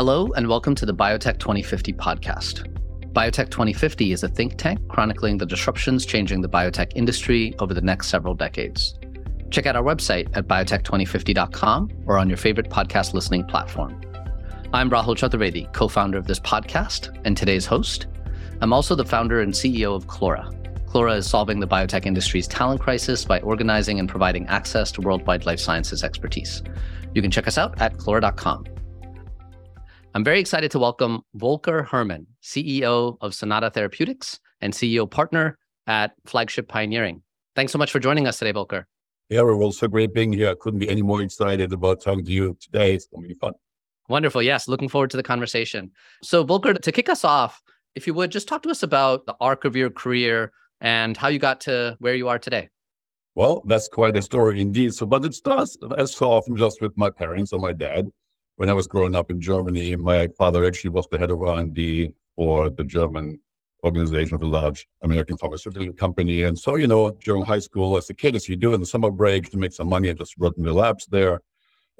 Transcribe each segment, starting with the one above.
Hello, and welcome to the Biotech 2050 podcast. Biotech 2050 is a think tank chronicling the disruptions changing the biotech industry over the next several decades. Check out our website at biotech2050.com or on your favorite podcast listening platform. I'm Rahul Chaturvedi, co founder of this podcast and today's host. I'm also the founder and CEO of Clora. Clora is solving the biotech industry's talent crisis by organizing and providing access to worldwide life sciences expertise. You can check us out at clora.com. I'm very excited to welcome Volker Herrmann, CEO of Sonata Therapeutics and CEO partner at Flagship Pioneering. Thanks so much for joining us today, Volker. Yeah, we're so great being here. I couldn't be any more excited about talking to you today. It's going to be fun. Wonderful. Yes, looking forward to the conversation. So, Volker, to kick us off, if you would just talk to us about the arc of your career and how you got to where you are today. Well, that's quite a story indeed. So, but it starts as so often just with my parents or my dad when I was growing up in Germany, my father actually was the head of R&D for the German organization of a large American pharmaceutical company. And so, you know, during high school, as a kid, as you do in the summer break to make some money, I just worked in the labs there.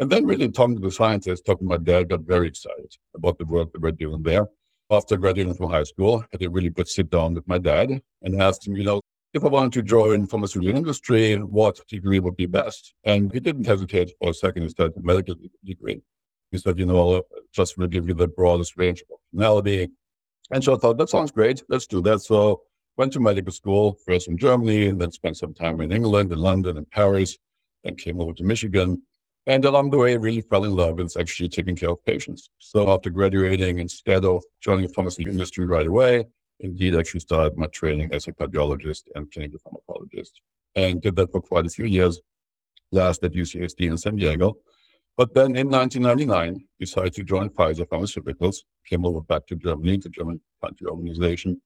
And then really talking to the scientists, talking to my dad, got very excited about the work that we're doing there. After graduating from high school, I had a really good sit down with my dad and asked him, you know, if I wanted to join pharmaceutical industry, what degree would be best? And he didn't hesitate for a second. He said, medical degree. He said, you know, just to give you the broadest range of functionality. And so I thought, that sounds great. Let's do that. So went to medical school, first in Germany, and then spent some time in England, in London, and Paris, then came over to Michigan. And along the way, really fell in love with actually taking care of patients. So after graduating, instead of joining the pharmacy industry right away, indeed I actually started my training as a cardiologist and clinical pharmacologist. And did that for quite a few years, last at UCSD in San Diego. But then in 1999, decided to join Pfizer Pharmaceuticals, came over back to Germany, the German country organization.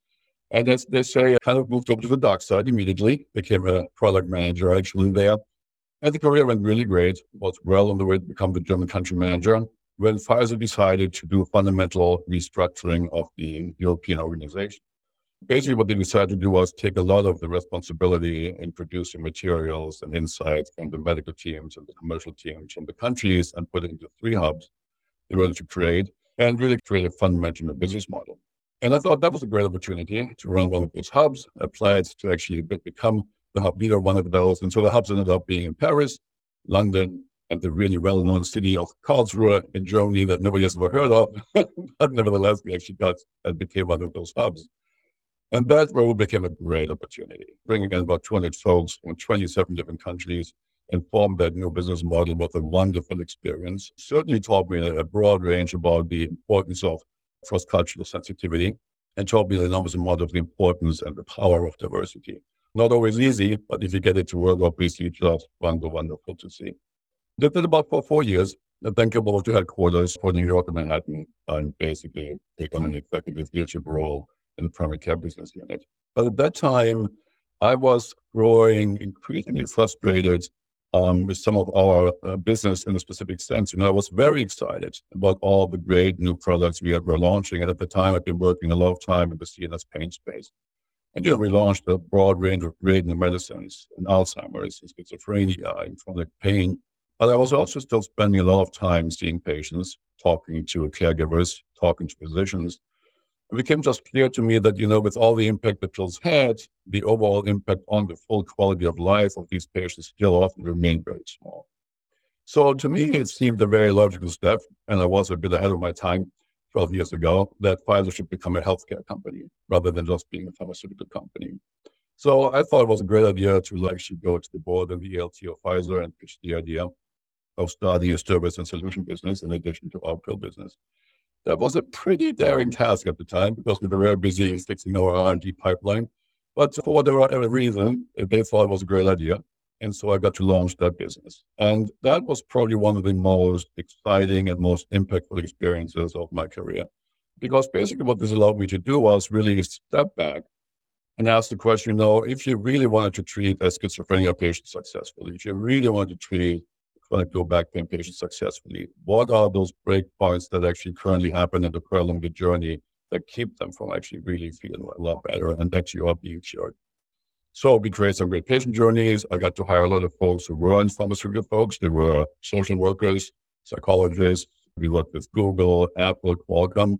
And as they say, I kind of moved over to the dark side immediately, became a product manager actually there. And the career went really great, was well on the way to become the German country manager when Pfizer decided to do a fundamental restructuring of the European organization basically what they decided to do was take a lot of the responsibility in producing materials and insights from the medical teams and the commercial teams from the countries and put it into three hubs in order to create and really create a fundamental business model. And I thought that was a great opportunity to run one of those hubs, applied to actually become the hub leader, one of those. And so the hubs ended up being in Paris, London, and the really well-known city of Karlsruhe in Germany that nobody has ever heard of. but nevertheless, we actually got and became one of those hubs. And that role became a great opportunity, bringing in about 200 folks from 27 different countries and form that new business model was a wonderful experience. Certainly taught me a broad range about the importance of cross-cultural sensitivity and taught me an enormous amount of the importance and the power of diversity. Not always easy, but if you get it to work, obviously just wonderful, wonderful to see. Did it about for four years. And then came over to headquarters for New York and Manhattan and basically take on an executive leadership role in the primary care business unit. But at that time, I was growing increasingly frustrated um, with some of our uh, business in a specific sense. You know, I was very excited about all the great new products we were launching. And at the time, I'd been working a lot of time in the CNS pain space. And, you know, we launched a broad range of great new medicines in Alzheimer's, in schizophrenia, in chronic pain. But I was also still spending a lot of time seeing patients, talking to caregivers, talking to physicians, it became just clear to me that, you know, with all the impact the pills had, the overall impact on the full quality of life of these patients still often remained very small. So to me, it seemed a very logical step, and I was a bit ahead of my time 12 years ago, that Pfizer should become a healthcare company rather than just being a pharmaceutical company. So I thought it was a great idea to actually go to the board and the ELT of Pfizer and pitch the idea of starting a service and solution business in addition to our pill business. That was a pretty daring task at the time because we were very busy fixing our R&D pipeline. But for whatever reason, they thought it was a great idea. And so I got to launch that business. And that was probably one of the most exciting and most impactful experiences of my career. Because basically what this allowed me to do was really step back and ask the question, you know, if you really wanted to treat a schizophrenia patient successfully, if you really wanted to treat chronic low back pain patients successfully? What are those breakpoints that actually currently happen along the journey that keep them from actually really feeling a lot better and actually are being cured? So we created some great patient journeys. I got to hire a lot of folks who were in pharmaceutical folks. They were social workers, psychologists, We worked with Google, Apple, Qualcomm.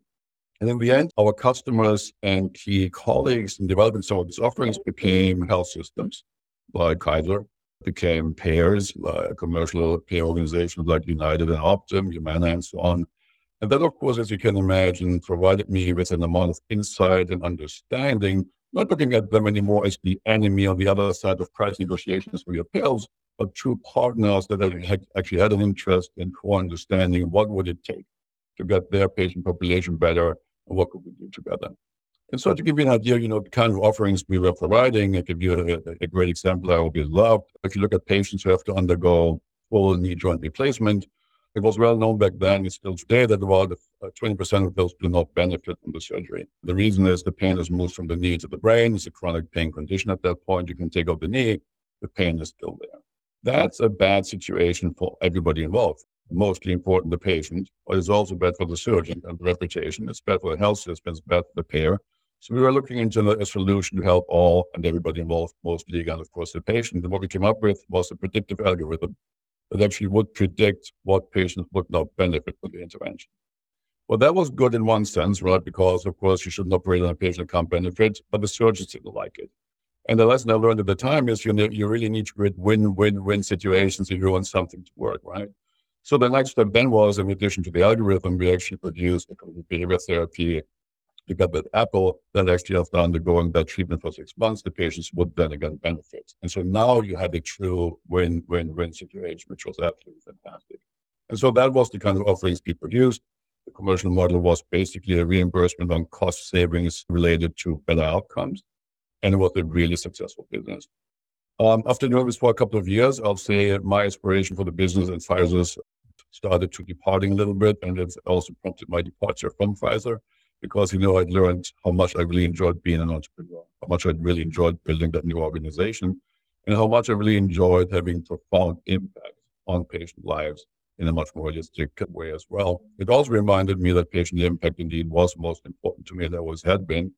And in the end, our customers and key colleagues in developing some of these offerings became health systems like Kaiser, became payers, like commercial payer organizations like United and Optum, Humana, and so on. And that, of course, as you can imagine, provided me with an amount of insight and understanding, not looking at them anymore as the enemy on the other side of price negotiations for your pills, but true partners that actually had an interest in core understanding what would it take to get their patient population better and what could we do together. And so to give you an idea, you know, the kind of offerings we were providing, I give you a, a great example I hope be loved. If you look at patients who have to undergo full knee joint replacement, it was well known back then, it's still today, that about 20% uh, of those do not benefit from the surgery. The reason is the pain is moved from the knee to the brain. It's a chronic pain condition at that point. You can take out the knee, the pain is still there. That's a bad situation for everybody involved. Mostly important the patient, but it's also bad for the surgeon and the reputation. It's bad for the health system, it's bad for the payer. So we were looking into a solution to help all and everybody involved, mostly again, of course, the patient. And what we came up with was a predictive algorithm that actually would predict what patients would not benefit from the intervention. Well, that was good in one sense, right? Because of course you shouldn't operate on a patient that can't benefit, but the surgeons didn't like it. And the lesson I learned at the time is you you really need to create win-win-win situations if you want something to work, right? So the next step then was, in addition to the algorithm, we actually produced a behavior therapy together with Apple that actually after undergoing that treatment for six months, the patients would then again benefit. And so now you had a true win-win-win situation, which was absolutely fantastic. And so that was the kind of offerings we produced. The commercial model was basically a reimbursement on cost savings related to better outcomes. And it was a really successful business. Um, after doing this for a couple of years, I'll say my aspiration for the business and Pfizer's started to departing a little bit. And it's also prompted my departure from Pfizer because, you know, I'd learned how much I really enjoyed being an entrepreneur, how much I'd really enjoyed building that new organization, and how much I really enjoyed having profound impact on patient lives in a much more holistic way as well. It also reminded me that patient impact indeed was most important to me and always had been.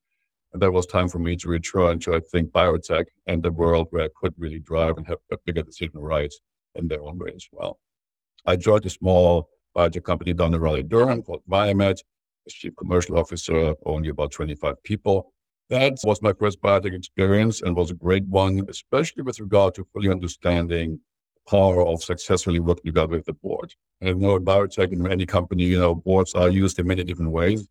And that was time for me to return to, I think, biotech and the world where I could really drive and have a bigger decision rights in their own way as well. I joined a small biotech company down in Raleigh, Durham called Viamet, chief commercial officer, only about 25 people. That was my first biotech experience and was a great one, especially with regard to fully understanding the power of successfully working together with the board. And I know in biotech in any company, you know, boards are used in many different ways.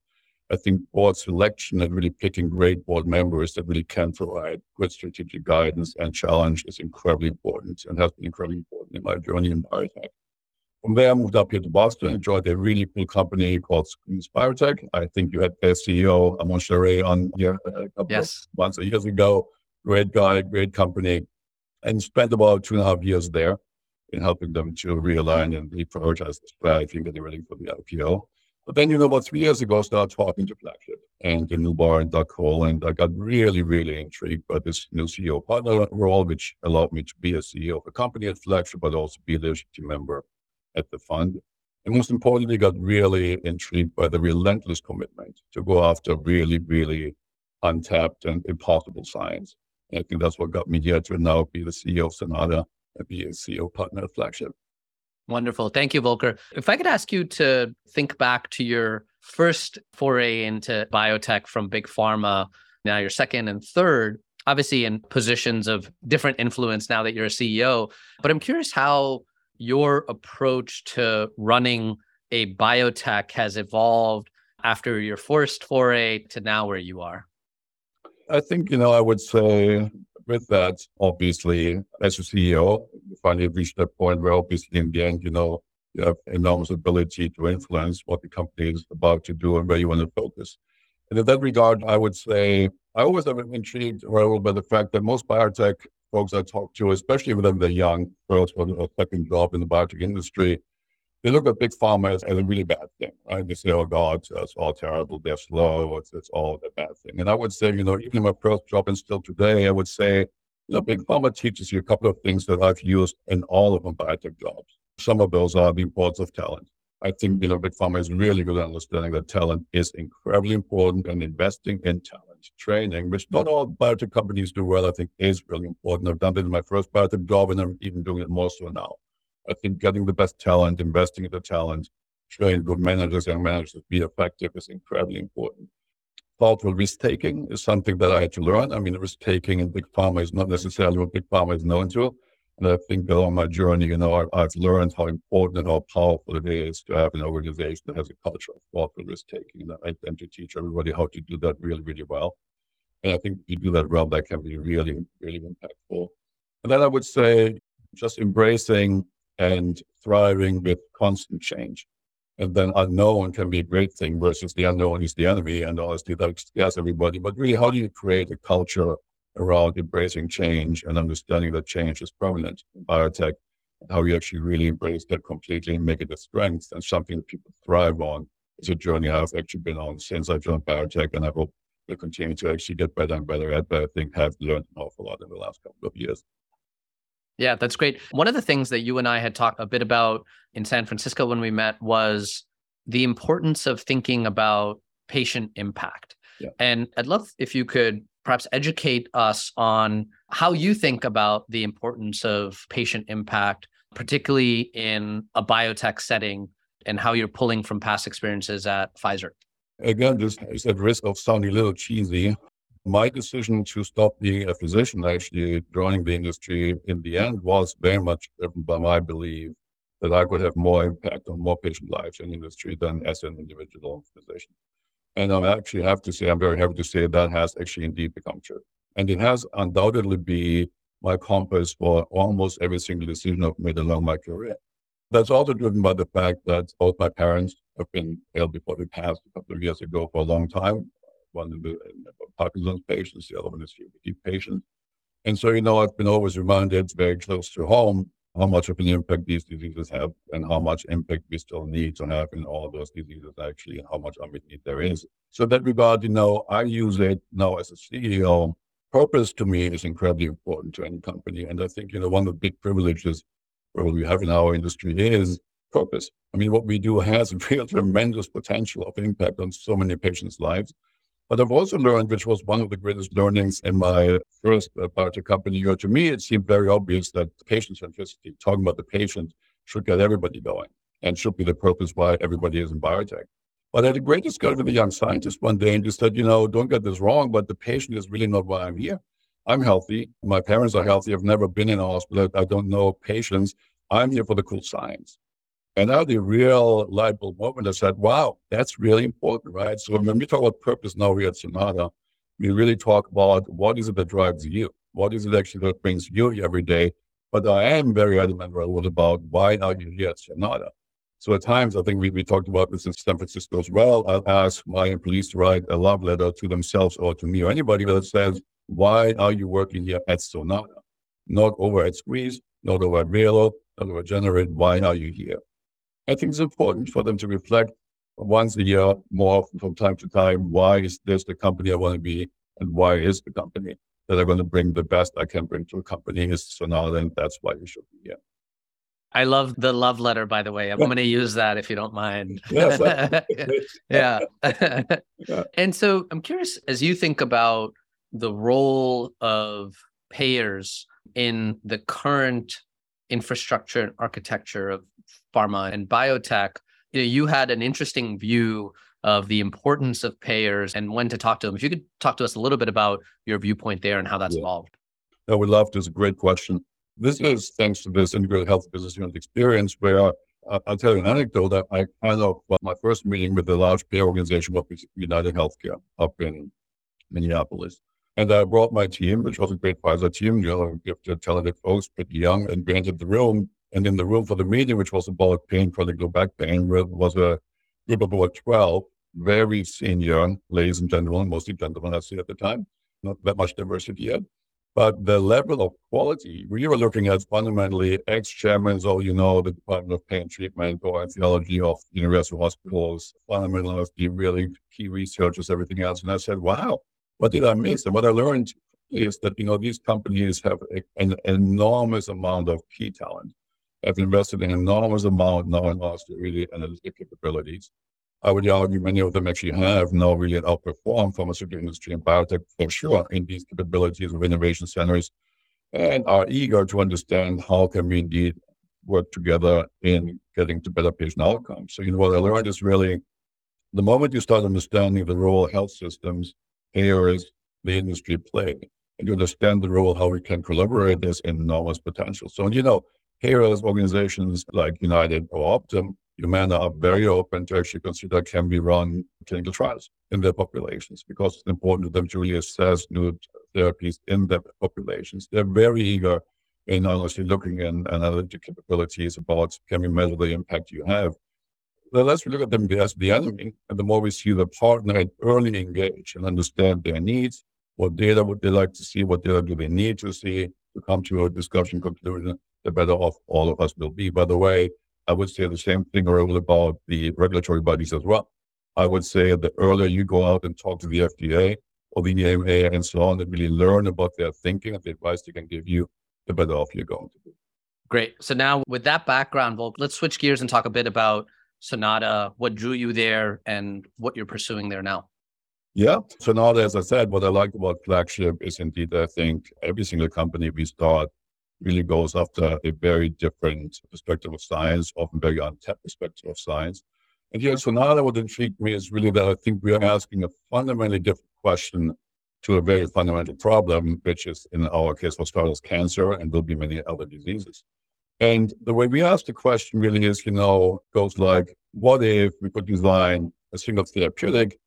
I think board selection and really picking great board members that really can provide good strategic guidance and challenge is incredibly important and has been incredibly important in my journey in biotech. From there, I moved up here to Boston and joined a really cool company called SQZ Biotech. I think you had their CEO, Armon Sharei, on here a couple yes. of months or years ago. Great guy, great company, and spent about two and a half years there in helping them to realign and reprioritize the strategy and getting ready for the IPO. But then, you know, about three years ago, I started talking to Flagship and the Noubar in Doug Cole, and I got really, really intrigued by this new CEO partner role, which allowed me to be a CEO of a company at Flagship, but also be a leadership team member at the fund. And most importantly, got really intrigued by the relentless commitment to go after really, really untapped and impossible science. And I think that's what got me here to now be the CEO of Sonata and be a CEO partner at Flagship. Wonderful. Thank you, Volker. If I could ask you to think back to your first foray into biotech from big pharma, now your second and third, obviously in positions of different influence now that you're a CEO. But I'm curious how your approach to running a biotech has evolved after your first foray to now where you are? I think, you know, I would say with that, obviously, as a CEO, you finally reached that point where obviously in the end, you know, you have enormous ability to influence what the company is about to do and where you want to focus. And in that regard, I would say I always have been intrigued Rahul, by the fact that most biotech folks I talk to, especially when they're young, first or second job in the biotech industry, they look at big pharma as, as, a really bad thing, right? They say, oh God, it's all terrible, they're slow, it's, it's all a bad thing. And I would say, you know, even in my first job and still today, I would say, you know, big pharma teaches you a couple of things that I've used in all of my biotech jobs. Some of those are the importance of talent. I think, you know, big pharma is really good at understanding that talent is incredibly important and investing in talent training, which not all biotech companies do well, I think is really important. I've done it in my first biotech job and I'm even doing it more so now. I think getting the best talent, investing in the talent train good managers, young managers to be effective is incredibly important. Thoughtful risk taking is something that I had to learn. I mean, risk taking in big pharma is not necessarily what big pharma is known to. And I think along my journey, you know, I, have learned how important and how powerful it is to have an organization that has a culture of thoughtful risk taking. And I tend to teach everybody how to do that really, really well. And I think if you do that well, that can be really, really impactful. And then I would say just embracing and thriving with constant change. And then unknown can be a great thing versus the unknown is the enemy. And honestly, that scares everybody. But really, how do you create a culture around embracing change and understanding that change is permanent in biotech? How you actually really embrace that completely and make it a strength and something that people thrive on. It's a journey I've actually been on since I joined biotech, and I hope will continue to actually get better and better at. But I think have learned an awful lot in the last couple of years. Yeah, that's great. One of the things that you and I had talked a bit about in San Francisco when we met was the importance of thinking about patient impact. Yeah. And I'd love if you could perhaps educate us on how you think about the importance of patient impact, particularly in a biotech setting, and how you're pulling from past experiences at Pfizer. Again, this is at risk of sounding a little cheesy, my decision to stop being a physician, actually joining the industry in the end, was very much driven by my belief that I could have more impact on more patient lives in industry than as an individual physician. And I actually have to say, I'm very happy to say that has actually indeed become true. And it has undoubtedly been my compass for almost every single decision I've made along my career. That's also driven by the fact that both my parents have been ill before they passed a couple of years ago for a long time one in the uh, Parkinson's patients, the other one is COPD patient. And so, you know, I've been always reminded very close to home how much of an impact these diseases have and how much impact we still need to have in all those diseases actually and how much unmet need there is. So that regard, you know, I use it now as a CEO. Purpose to me is incredibly important to any company. And I think, you know, one of the big privileges we have in our industry is purpose. I mean, what we do has a real tremendous potential of impact on so many patients' lives. But I've also learned, which was one of the greatest learnings in my first uh, biotech company year, to me, it seemed very obvious that patient centricity, talking about the patient, should get everybody going and should be the purpose why everybody is in biotech. But I had a great discussion with a young scientist one day and just said, you know, don't get this wrong, but the patient is really not why I'm here. I'm healthy. My parents are healthy. I've never been in a hospital. I don't know patients. I'm here for the cool science. And now the real light bulb moment, I said, wow, that's really important, right? So when we talk about purpose now here at Sonata, we really talk about what is it that drives you? What is it actually that brings you every day? But I am very adamant about why are you here at Sonata? So at times, I think we, we talked about this in San Francisco as well. I'll ask my employees to write a love letter to themselves or to me or anybody that says, why are you working here at Sonata? Not over at SQZ, not over at Valo, not over at Generate. Why are you here? I think it's important for them to reflect once a year, more often from time to time, why is this the company I want to be and why is the company that I'm going to bring the best I can bring to a company is so now then that's why you should be here. I love the love letter, by the way. I'm going to use that if you don't mind. Yes, yeah. yeah. And so I'm curious, as you think about the role of payers in the current infrastructure and architecture of pharma and biotech, you, know, you had an interesting view of the importance of payers and when to talk to them. If you could talk to us a little bit about your viewpoint there and how that's yeah. evolved. I would love a great question. This is thanks to this integrated health business unit experience where uh, I'll tell you an anecdote that I kind of, well, my first meeting with the large payer organization was United Healthcare up in Minneapolis. And I brought my team, which was a great Pfizer team, you know, gifted, talented folks, pretty young, and we entered the room. And in the room for the meeting, which was about pain, chronic back pain, was a group of about 12 very senior ladies and gentlemen, mostly gentlemen, I see at the time, not that much diversity yet. But the level of quality, we were looking at fundamentally ex-chairmen, so you know, the Department of Pain Treatment or theology of university hospitals, fundamentally really key researchers, everything else. And I said, wow, what did I miss? And what I learned is that, you know, these companies have a, an enormous amount of key talent, have invested an enormous amount now in really analytic capabilities. I would argue many of them actually have now really outperformed pharmaceutical industry and biotech for sure in these capabilities of innovation centers and are eager to understand how can we indeed work together in getting to better patient outcomes. So, you know, what I learned is really the moment you start understanding the role of health systems, payers, the industry play, and you understand the role, how we can collaborate, there's enormous potential. So, you know, payers, organizations like United or Optum, Humana are very open to actually consider can we run clinical trials in their populations because it's important to them to really assess new therapies in their populations. They're very eager in honestly looking in analytic capabilities about can we measure the impact you have. The less we look at them as the enemy, and the more we see the partner and early engage and understand their needs, what data would they like to see, what data do they need to see to come to a discussion conclusion, the better off all of us will be. By the way, I would say the same thing about the regulatory bodies as well. I would say the earlier you go out and talk to the FDA or the EMA and so on, and really learn about their thinking and the advice they can give you, the better off you're going to be. Great. So now with that background, well, let's switch gears and talk a bit about Sonata, what drew you there and what you're pursuing there now. Yeah. Sonata, as I said, what I like about Flagship is indeed, I think every single company we start really goes after a very different perspective of science, often very untapped perspective of science. And here, Sonata, what intrigued me is really that I think we are asking a fundamentally different question to a very fundamental problem, which is in our case for starters cancer and will be many other diseases. And the way we ask the question really is, you know, goes like, what if we could design a single therapeutic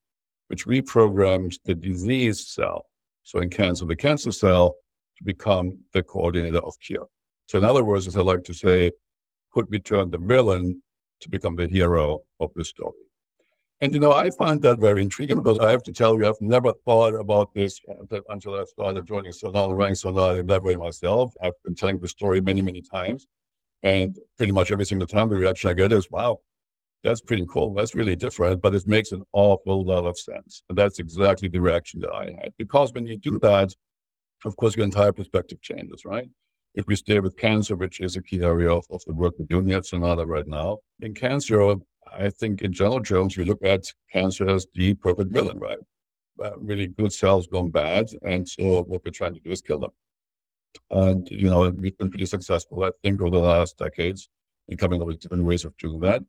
which reprograms the disease cell? So in cancer, the cancer cell to become the coordinator of cure. So in other words, as I like to say, could we turn the villain to become the hero of the story? And you know, I find that very intriguing because I have to tell you, I've never thought about this until I started joining Sonata, running Sonata in that myself. I've been telling the story many, many times. And pretty much every single time the reaction I get is, wow, that's pretty cool. That's really different, but it makes an awful lot of sense. And that's exactly the reaction that I had. Because when you do that, of course, your entire perspective changes, right? If we stay with cancer, which is a key area of, of the work we're doing at Sonata right now, in cancer, I think in general terms, we look at cancer as the perfect villain, right? Uh, really good cells gone bad. And so what we're trying to do is kill them. And, you know, we've been pretty successful, I think, over the last decades in coming up with different ways of doing that.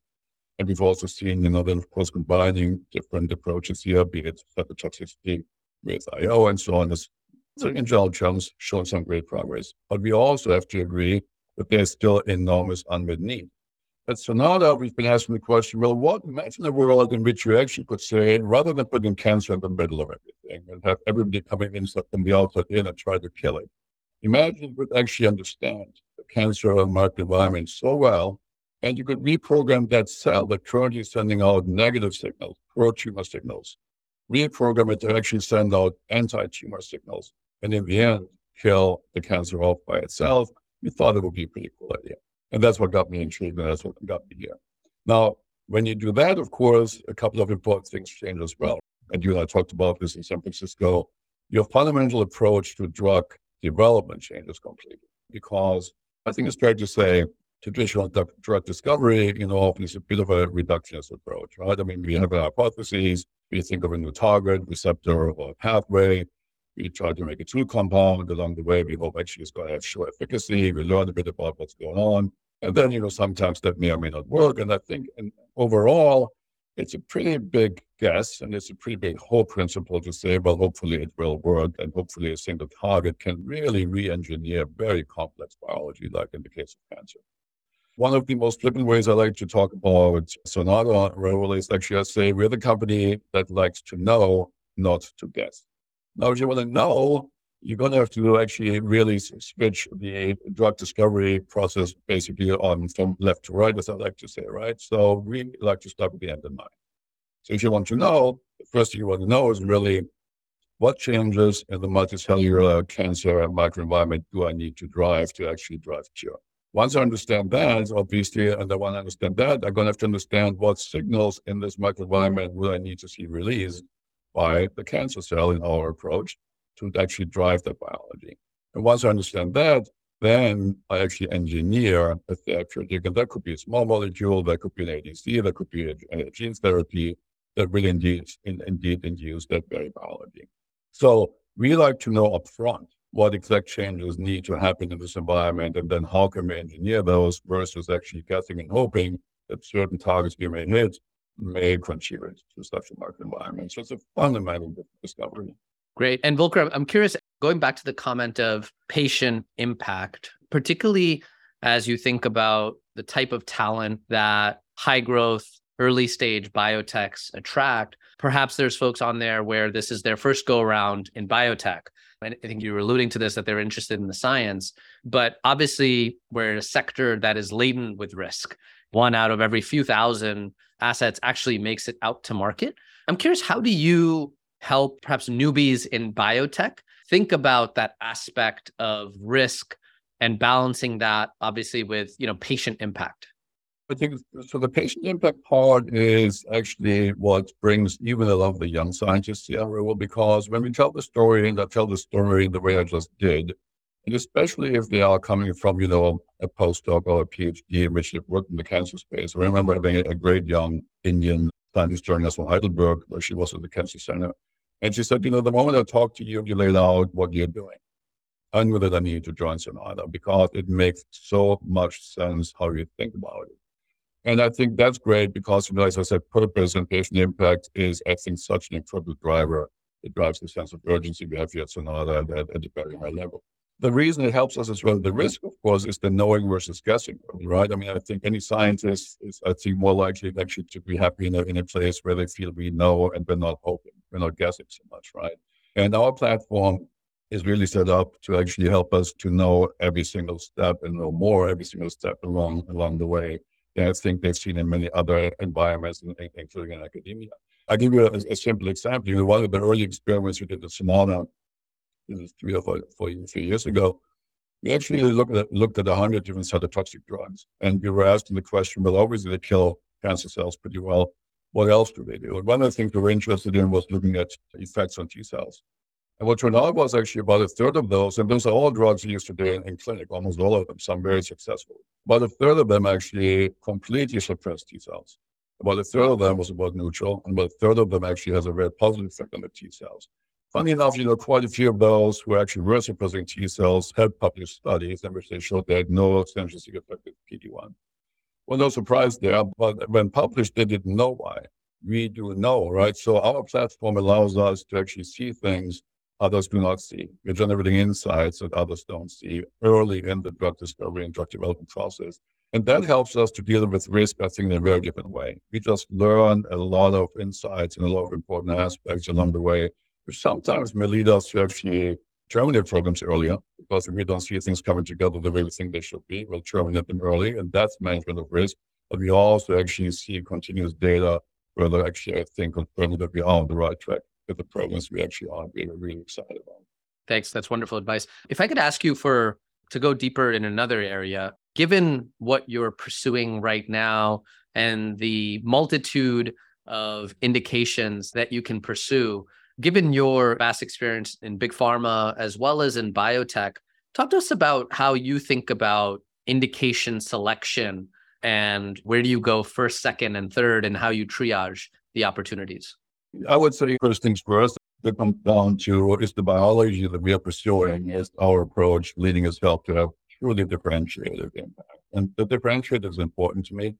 And we've also seen, you know, then of course combining different approaches here, be it cytotoxicity with IO and so on, is in general terms showing some great progress. But we also have to agree that there's still enormous unmet need. And so now that we've been asking the question, well, what imagine a world in which you actually could say, rather than putting cancer in the middle of everything and have everybody coming in from the outside in and try to kill it, Imagine you could actually understand the cancer microenvironment so well, and you could reprogram that cell that currently is sending out negative signals, pro-tumor signals, reprogram it to actually send out anti-tumor signals, and in the end, kill the cancer off by itself. We thought it would be a pretty cool idea. And that's what got me intrigued, and that's what got me here. Now, when you do that, of course, a couple of important things change as well. And you and I talked about this in San Francisco. Your fundamental approach to drug development changes completely. Because I think it's fair to say traditional drug discovery, you know, often is a bit of a reductionist approach, right? I mean, we have a hypothesis, we think of a new target, receptor, or pathway. We try to make a tool compound. Along the way, we hope actually it's going to have show efficacy. We learn a bit about what's going on. And then, you know, sometimes that may or may not work. And I think and overall, it's a pretty big guess and it's a pretty big hope principle to say, well, hopefully it will work and hopefully a single target can really re-engineer very complex biology, like in the case of cancer. One of the most flippant ways I like to talk about Sonata role is actually I say we're the company that likes to know, not to guess. Now, if you want to know, you're going to have to actually really switch the drug discovery process basically on from left to right, as I like to say, right? So we like to start with the end in mind. So if you want to know, the first thing you want to know is really what changes in the multicellular cancer and microenvironment do I need to drive to actually drive cure? Once I understand that, obviously, and I want to understand that, I'm going to have to understand what signals in this microenvironment will I need to see released by the cancer cell in our approach to actually drive that biology. And once I understand that, then I actually engineer a therapeutic, and that could be a small molecule, that could be an ADC, that could be a, a gene therapy that will indeed, in, indeed induce that very biology. So we like to know upfront what exact changes need to happen in this environment, and then how can we engineer those versus actually guessing and hoping that certain targets we may hit may contribute to such a market environment. So it's a fundamental discovery. Great. And Volker, I'm curious, going back to the comment of patient impact, particularly as you think about the type of talent that high growth, early stage biotechs attract, perhaps there's folks on there where this is their first go around in biotech. I think you were alluding to this that they're interested in the science, but obviously we're in a sector that is laden with risk. One out of every few thousand assets actually makes it out to market. I'm curious, how do you help perhaps newbies in biotech think about that aspect of risk and balancing that obviously with you know patient impact I think so. The patient impact part is actually what brings even a lot of the young scientists here, well, because when we tell the story and I tell the story the way I just did, and especially if they are coming from, you know, a postdoc or a PhD, in which worked in the cancer space. I remember having a great young Indian scientist joining us from Heidelberg, where she was at the cancer center. And she said, you know, the moment I talk to you, you laid out what you're doing. I knew that I needed to join Sonata because it makes so much sense how you think about it. And I think that's great because, you know, as I said, purpose and patient impact is, I think, such an incredible driver. It drives the sense of urgency we have here at Sonata at, at, at a very high level. The reason it helps us as well, the risk, of course, is the knowing versus guessing, right? I mean, I think any scientist is, I think, more likely actually to be happy in a, in a place where they feel we know and we're not hoping, we're not guessing so much, right? And our platform is really set up to actually help us to know every single step and know more every single step along along the way. I think they've seen in many other environments, including in academia. I'll give you a, a simple example. One of the early experiments we did at Sonata three or four, years ago, we actually looked at looked at 100 different cytotoxic drugs. And we were asking the question, well, obviously they kill cancer cells pretty well. What else do they do? And one of the things we were interested in was looking at effects on T cells. And what turned out was actually about a third of those, and those are all drugs used today in, in clinic, almost all of them, some very successful. About a third of them actually completely suppress T cells. About a third of them was about neutral, and about a third of them actually has a very positive effect on the T cells. Funny enough, you know, quite a few of those who actually were suppressing T cells have published studies in which they showed they had no synergistic effect with PD-1. Well, no surprise there, but when published, they didn't know why. We do know, right? So our platform allows us to actually see things others do not see. We're generating insights that others don't see early in the drug discovery and drug development process. And that helps us to deal with risk, I think, in a very different way. We just learn a lot of insights and a lot of important aspects along the way sometimes may lead us to actually terminate programs earlier because if we don't see things coming together the way we think they should be, we'll terminate them early, and that's management of risk. But we also actually see continuous data where they actually, I think, confirm that we are on the right track with the programs we actually are really, really excited about. Thanks. That's wonderful advice. If I could ask you for to go deeper in another area, given what you're pursuing right now and the multitude of indications that you can pursue, Given your vast experience in big pharma as well as in biotech, talk to us about how you think about indication selection and where do you go first, second, and third, and how you triage the opportunities? I would say first things first. It comes down to is the biology that we are pursuing is our approach leading us help to have truly differentiated impact. And the differentiator is important to me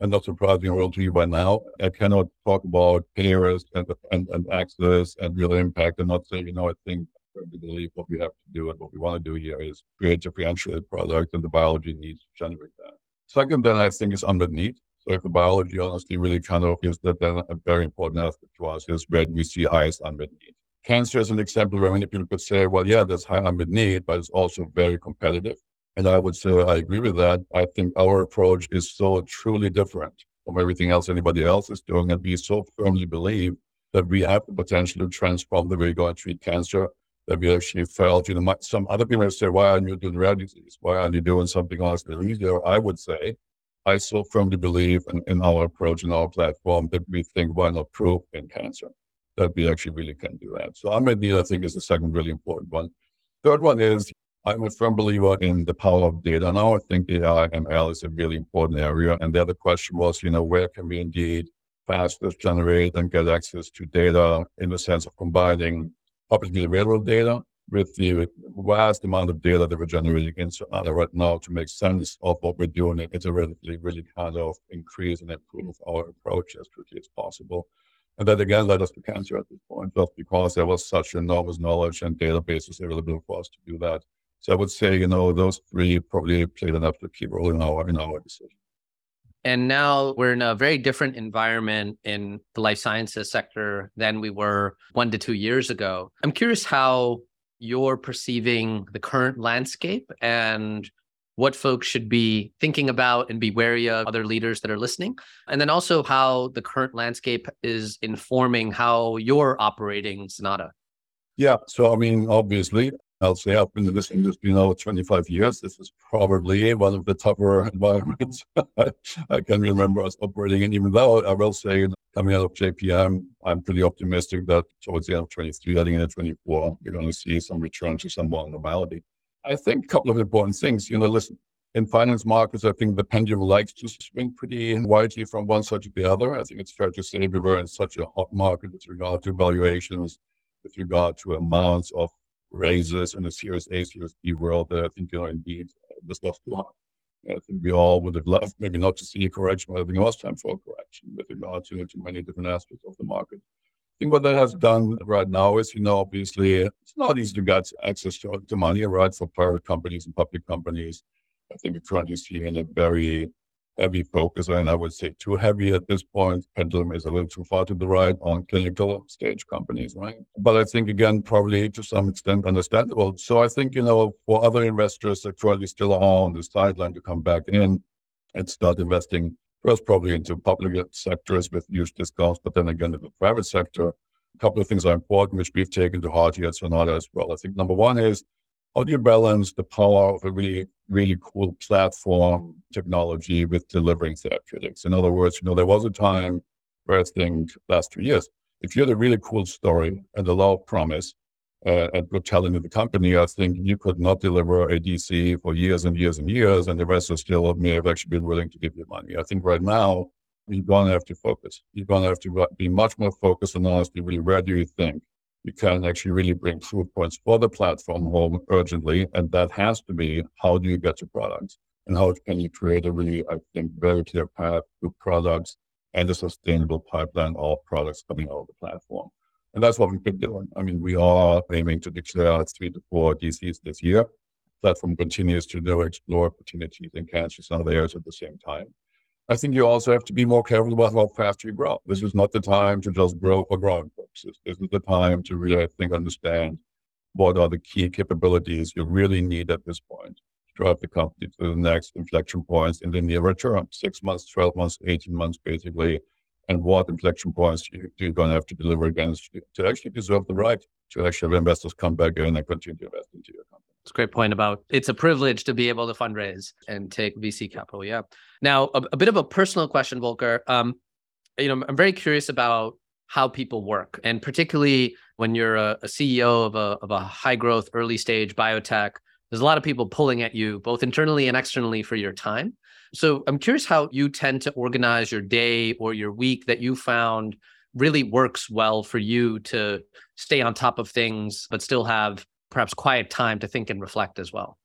and not surprising world to you by now. I cannot talk about payers and, and, and access and real impact and not say, you know, I think we believe what we have to do and what we want to do here is create differentiated product and the biology needs to generate that. Second, then I think is unmet need. So if the biology honestly really kind of gives that, then a very important aspect to us is where we see highest unmet need. Cancer is an example where many people could say, well, yeah, there's high unmet need, but it's also very competitive. And I would say I agree with that. I think our approach is so truly different from everything else anybody else is doing. And we so firmly believe that we have the potential to transform the way we go and treat cancer. That we actually felt, you know, some other people say, why aren't you doing rare disease? Why aren't you doing something else easier? I would say, I so firmly believe in, in our approach and our platform that we think why not prove in cancer that we actually really can do that. So unmet need, I think, is the second really important one. Third one is I'm a firm believer in the power of data. Now I think AI ML is a really important area. And the other question was, you know, where can we indeed faster generate and get access to data in the sense of combining publicly available data with the vast amount of data that we're generating in Sonata right now to make sense of what we're doing, it's a really, really kind of increase and improve our approach as quickly as possible. And that again led us to cancer at this point, just because there was such enormous knowledge and databases available for us to do that. So I would say, you know, those three probably played an absolute key role in our in our decision. And now we're in a very different environment in the life sciences sector than we were one to two years ago. I'm curious how you're perceiving the current landscape and what folks should be thinking about and be wary of other leaders that are listening. And then also how the current landscape is informing how you're operating Sonata. Yeah. So, I mean, obviously, I'll say I've been in this industry now 25 years. This is probably one of the tougher environments I can remember us operating in. Even though I will say, coming out of JPM, I'm pretty optimistic that towards the end of 23, heading into 24, you're going to see some return to some more normality. I think a couple of important things. You know, listen, in finance markets, I think the pendulum likes to swing pretty widely from one side to the other. I think it's fair to say we were in such a hot market with regard to valuations, with regard to amounts of raises in the Series A, Series B world that I think, you know, indeed this was high. I think we all would have loved maybe not to see a correction, but I think it was time for a correction with regard to, to many different aspects of the market. I think what that has done right now is, you know, obviously it's not easy to get access to, to money, right, for private companies and public companies. I think we're currently seeing a very heavy focus, and I would say too heavy at this point. Pendulum is a little too far to the right on clinical stage companies, right? But I think, again, probably to some extent understandable. So I think, you know, for other investors that currently still are on the sideline to come back in and start investing first probably into public sectors with huge discounts, but then again in the private sector, a couple of things are important, which we've taken to heart here at Sonata as well. I think number one is how do you balance the power of a really, really cool platform technology with delivering therapeutics? In other words, you know, there was a time where I think last two years, if you had a really cool story and a lot of promise uh, and good talent in the company, I think you could not deliver a DC for years and years and years, and the rest of still may have actually been willing to give you money. I think right now, you're going to have to focus. You're going to have to be much more focused on honestly, really, where do you think you can actually really bring proof points for the platform home urgently. And that has to be how do you get to products and how can you create a really, I think, very clear path to products and a sustainable pipeline of products coming out of the platform. And that's what we've been doing. I mean, we are aiming to declare three to four DCs this year. Platform continues to know, explore opportunities in cancer and areas at the same time. I think you also have to be more careful about how fast you grow. This is not the time to just grow for growing purposes. This is the time to really, I think, understand what are the key capabilities you really need at this point to drive the company to the next inflection points in the nearer term, six months, 12 months, 18 months, basically, and what inflection points you, you're going to have to deliver against to actually deserve the right to actually have investors come back in and continue to invest into your company. It's a great point about it's a privilege to be able to fundraise and take VC capital. Yeah. Now, a, a bit of a personal question, Volker. Um, you know, I'm very curious about how people work, and particularly when you're a, a CEO of a of a high growth early stage biotech. There's a lot of people pulling at you, both internally and externally, for your time. So I'm curious how you tend to organize your day or your week that you found really works well for you to stay on top of things, but still have perhaps quiet time to think and reflect as well?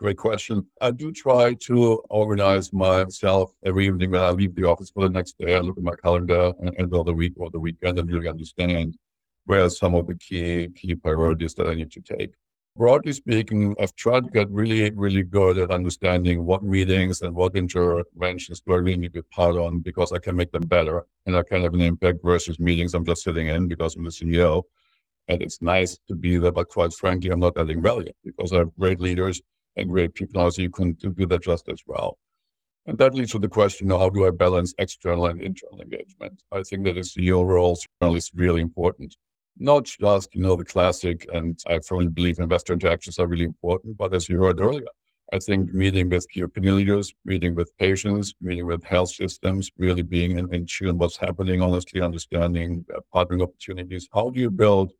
Great question. I do try to organize myself every evening when I leave the office for the next day. I look at my calendar and end of the week or the weekend and really understand where are some of the key key priorities that I need to take. Broadly speaking, I've tried to get really, really good at understanding what meetings and what interventions do I really need to be part on because I can make them better and I can have an impact versus meetings I'm just sitting in because I'm the CEO. And it's nice to be there, but quite frankly, I'm not adding value because I have great leaders and great people now, so you can do that just as well. And that leads to the question, how do I balance external and internal engagement? I think that the CEO role is really important. Not just, you know, the classic, and I firmly believe investor interactions are really important, but as you heard earlier, I think meeting with key opinion leaders, meeting with patients, meeting with health systems, really being in, in tune what's happening, honestly understanding uh, partnering opportunities. How do you build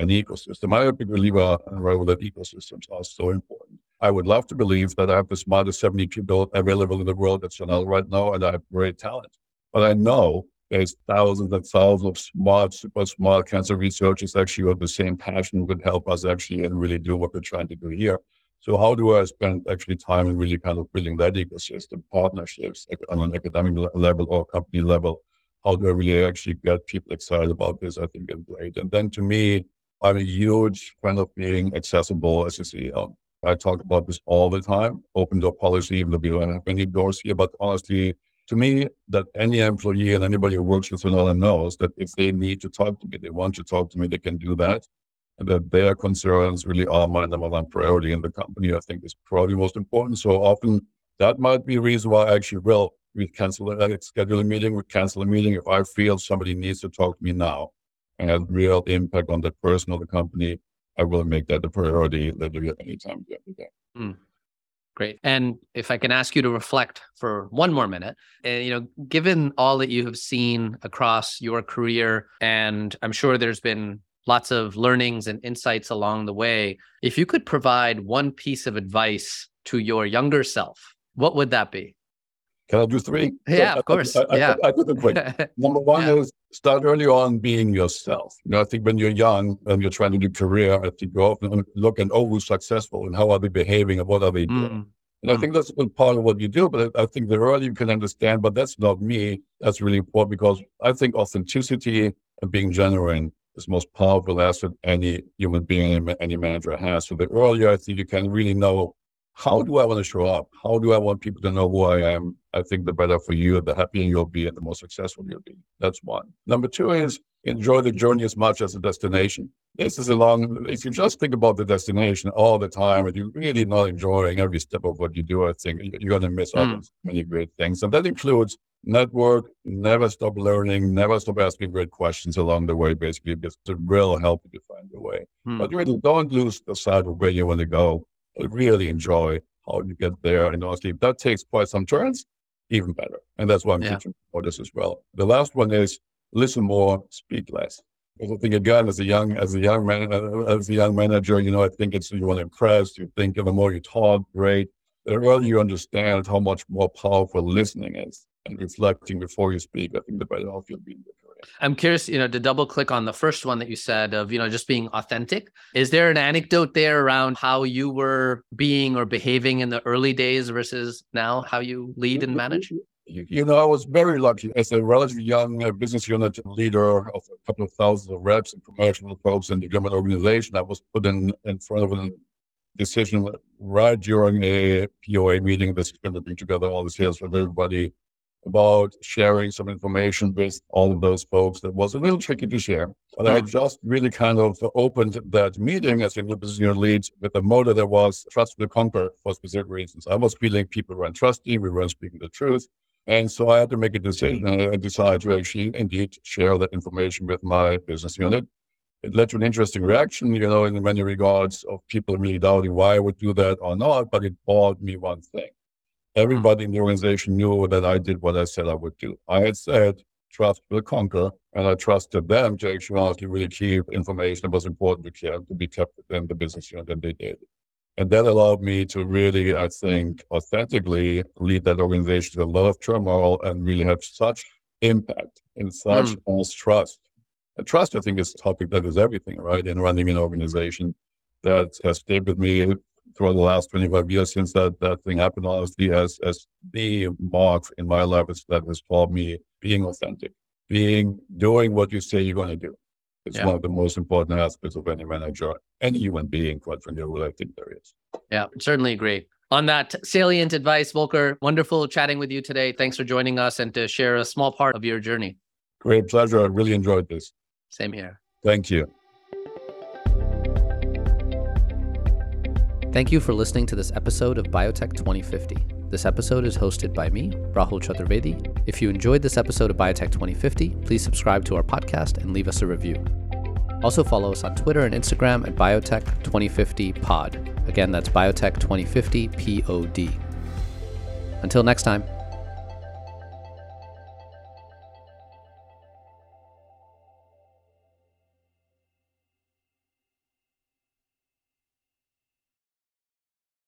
an ecosystem. I'm a big believer that ecosystems are so important. I would love to believe that I have the smartest 70 people available in the world at Chanel right now, and I have great talent. But I know There's thousands and thousands of smart, super smart cancer researchers actually with the same passion would help us actually and really do what we're trying to do here. So how do I spend actually time in really kind of building that ecosystem, partnerships on an academic level or company level? How do I really actually get people excited about this? I think is great. And then to me, I'm a huge fan of being accessible as a CEO. I talk about this all the time, open door policy, even though we don't have many doors here, but honestly, to me, that any employee and anybody who works with Sonata knows that if they need to talk to me, they want to talk to me, they can do that. And that their concerns really are my number one priority in the company. I think is probably most important. So often that might be a reason why I actually will we cancel a schedule a meeting, we cancel a meeting if I feel somebody needs to talk to me now and have real impact on the person or the company. I will make that a priority literally at any time during the day. Mm. Great. And if I can ask you to reflect for one more minute, and eh, you know, given all that you have seen across your career, and I'm sure there's been lots of learnings and insights along the way, if you could provide one piece of advice to your younger self, what would that be? Can I do three? Yeah, so of course. I, I, yeah. I, I could quick. Number one yeah. is start early on being yourself. You know, I think when you're young and you're trying to do career, I think you often look and oh, who's successful and how are they behaving and what are they doing. Mm. And I think that's a good part of what you do, but I think the earlier you can understand, but that's not me. That's really important because I think authenticity and being genuine is the most powerful asset any human being, any manager has. So the earlier I think you can really know how do I want to show up? How do I want people to know who I am? I think the better for you, the happier you'll be, and the more successful you'll be. That's one. Number two is enjoy the journey as much as the destination. This is a long, if you just think about the destination all the time and you're really not enjoying every step of what you do, I think you're going to miss out mm. on many great things. And that includes network, never stop learning, never stop asking great questions along the way, basically, because it will help you to find your way. Mm. But really don't lose the sight of where you want to go really enjoy how you get there. And honestly, if that takes quite some turns, even better. And that's why I'm yeah. teaching for this as well. The last one is listen more, speak less. Because I think again, as a young, as a young man, uh, as a young manager, you know, I think it's you want to impress. You think the more you talk, great. The earlier you understand how much more powerful listening is and reflecting before you speak, I think the better off you'll be. I'm curious, you know, to double click on the first one that you said of, you know, just being authentic. Is there an anecdote there around how you were being or behaving in the early days versus now how you lead and manage? You know, I was very lucky as a relatively young uh, business unit leader of a couple of thousands of reps and commercial folks in the German organization. I was put in, in front of a decision right during a POA meeting that's going to bring together all the sales of everybody about sharing some information with all of those folks that was a little tricky to share. But I just really kind of opened that meeting as a business unit lead with a motto that was trust will conquer for specific reasons. I was feeling people weren't trusting, we weren't speaking the truth. And so I had to make a decision and I decided to actually indeed share that information with my business unit. It led to an interesting reaction, you know, in many regards of people really doubting why I would do that or not, but it bought me one thing Everybody in the organization knew that I did what I said I would do. I had said trust will conquer, and I trusted them to actually really keep information that was important to keep to be kept within the business unit, and they did. And that allowed me to really, I think, authentically lead that organization to a lot of turmoil and really have such impact and such mm. trust. And trust, I think, is a topic that is everything, right? In running an organization that has stayed with me throughout the last 25 years since that, that thing happened, honestly, as, as the mark in my life is, that has taught me being authentic, being, doing what you say you're going to do. It's yeah. one of the most important aspects of any manager, any human being, quite frankly, I think there is. Yeah, certainly agree. On that salient advice, Volker, wonderful chatting with you today. Thanks for joining us and to share a small part of your journey. Great pleasure. I really enjoyed this. Same here. Thank you. Thank you for listening to this episode of Biotech 2050. This episode is hosted by me, Rahul Chaturvedi. If you enjoyed this episode of Biotech 2050, please subscribe to our podcast and leave us a review. Also follow us on Twitter and Instagram at Biotech 2050 Pod. Again, that's Biotech 2050 P O D. Until next time.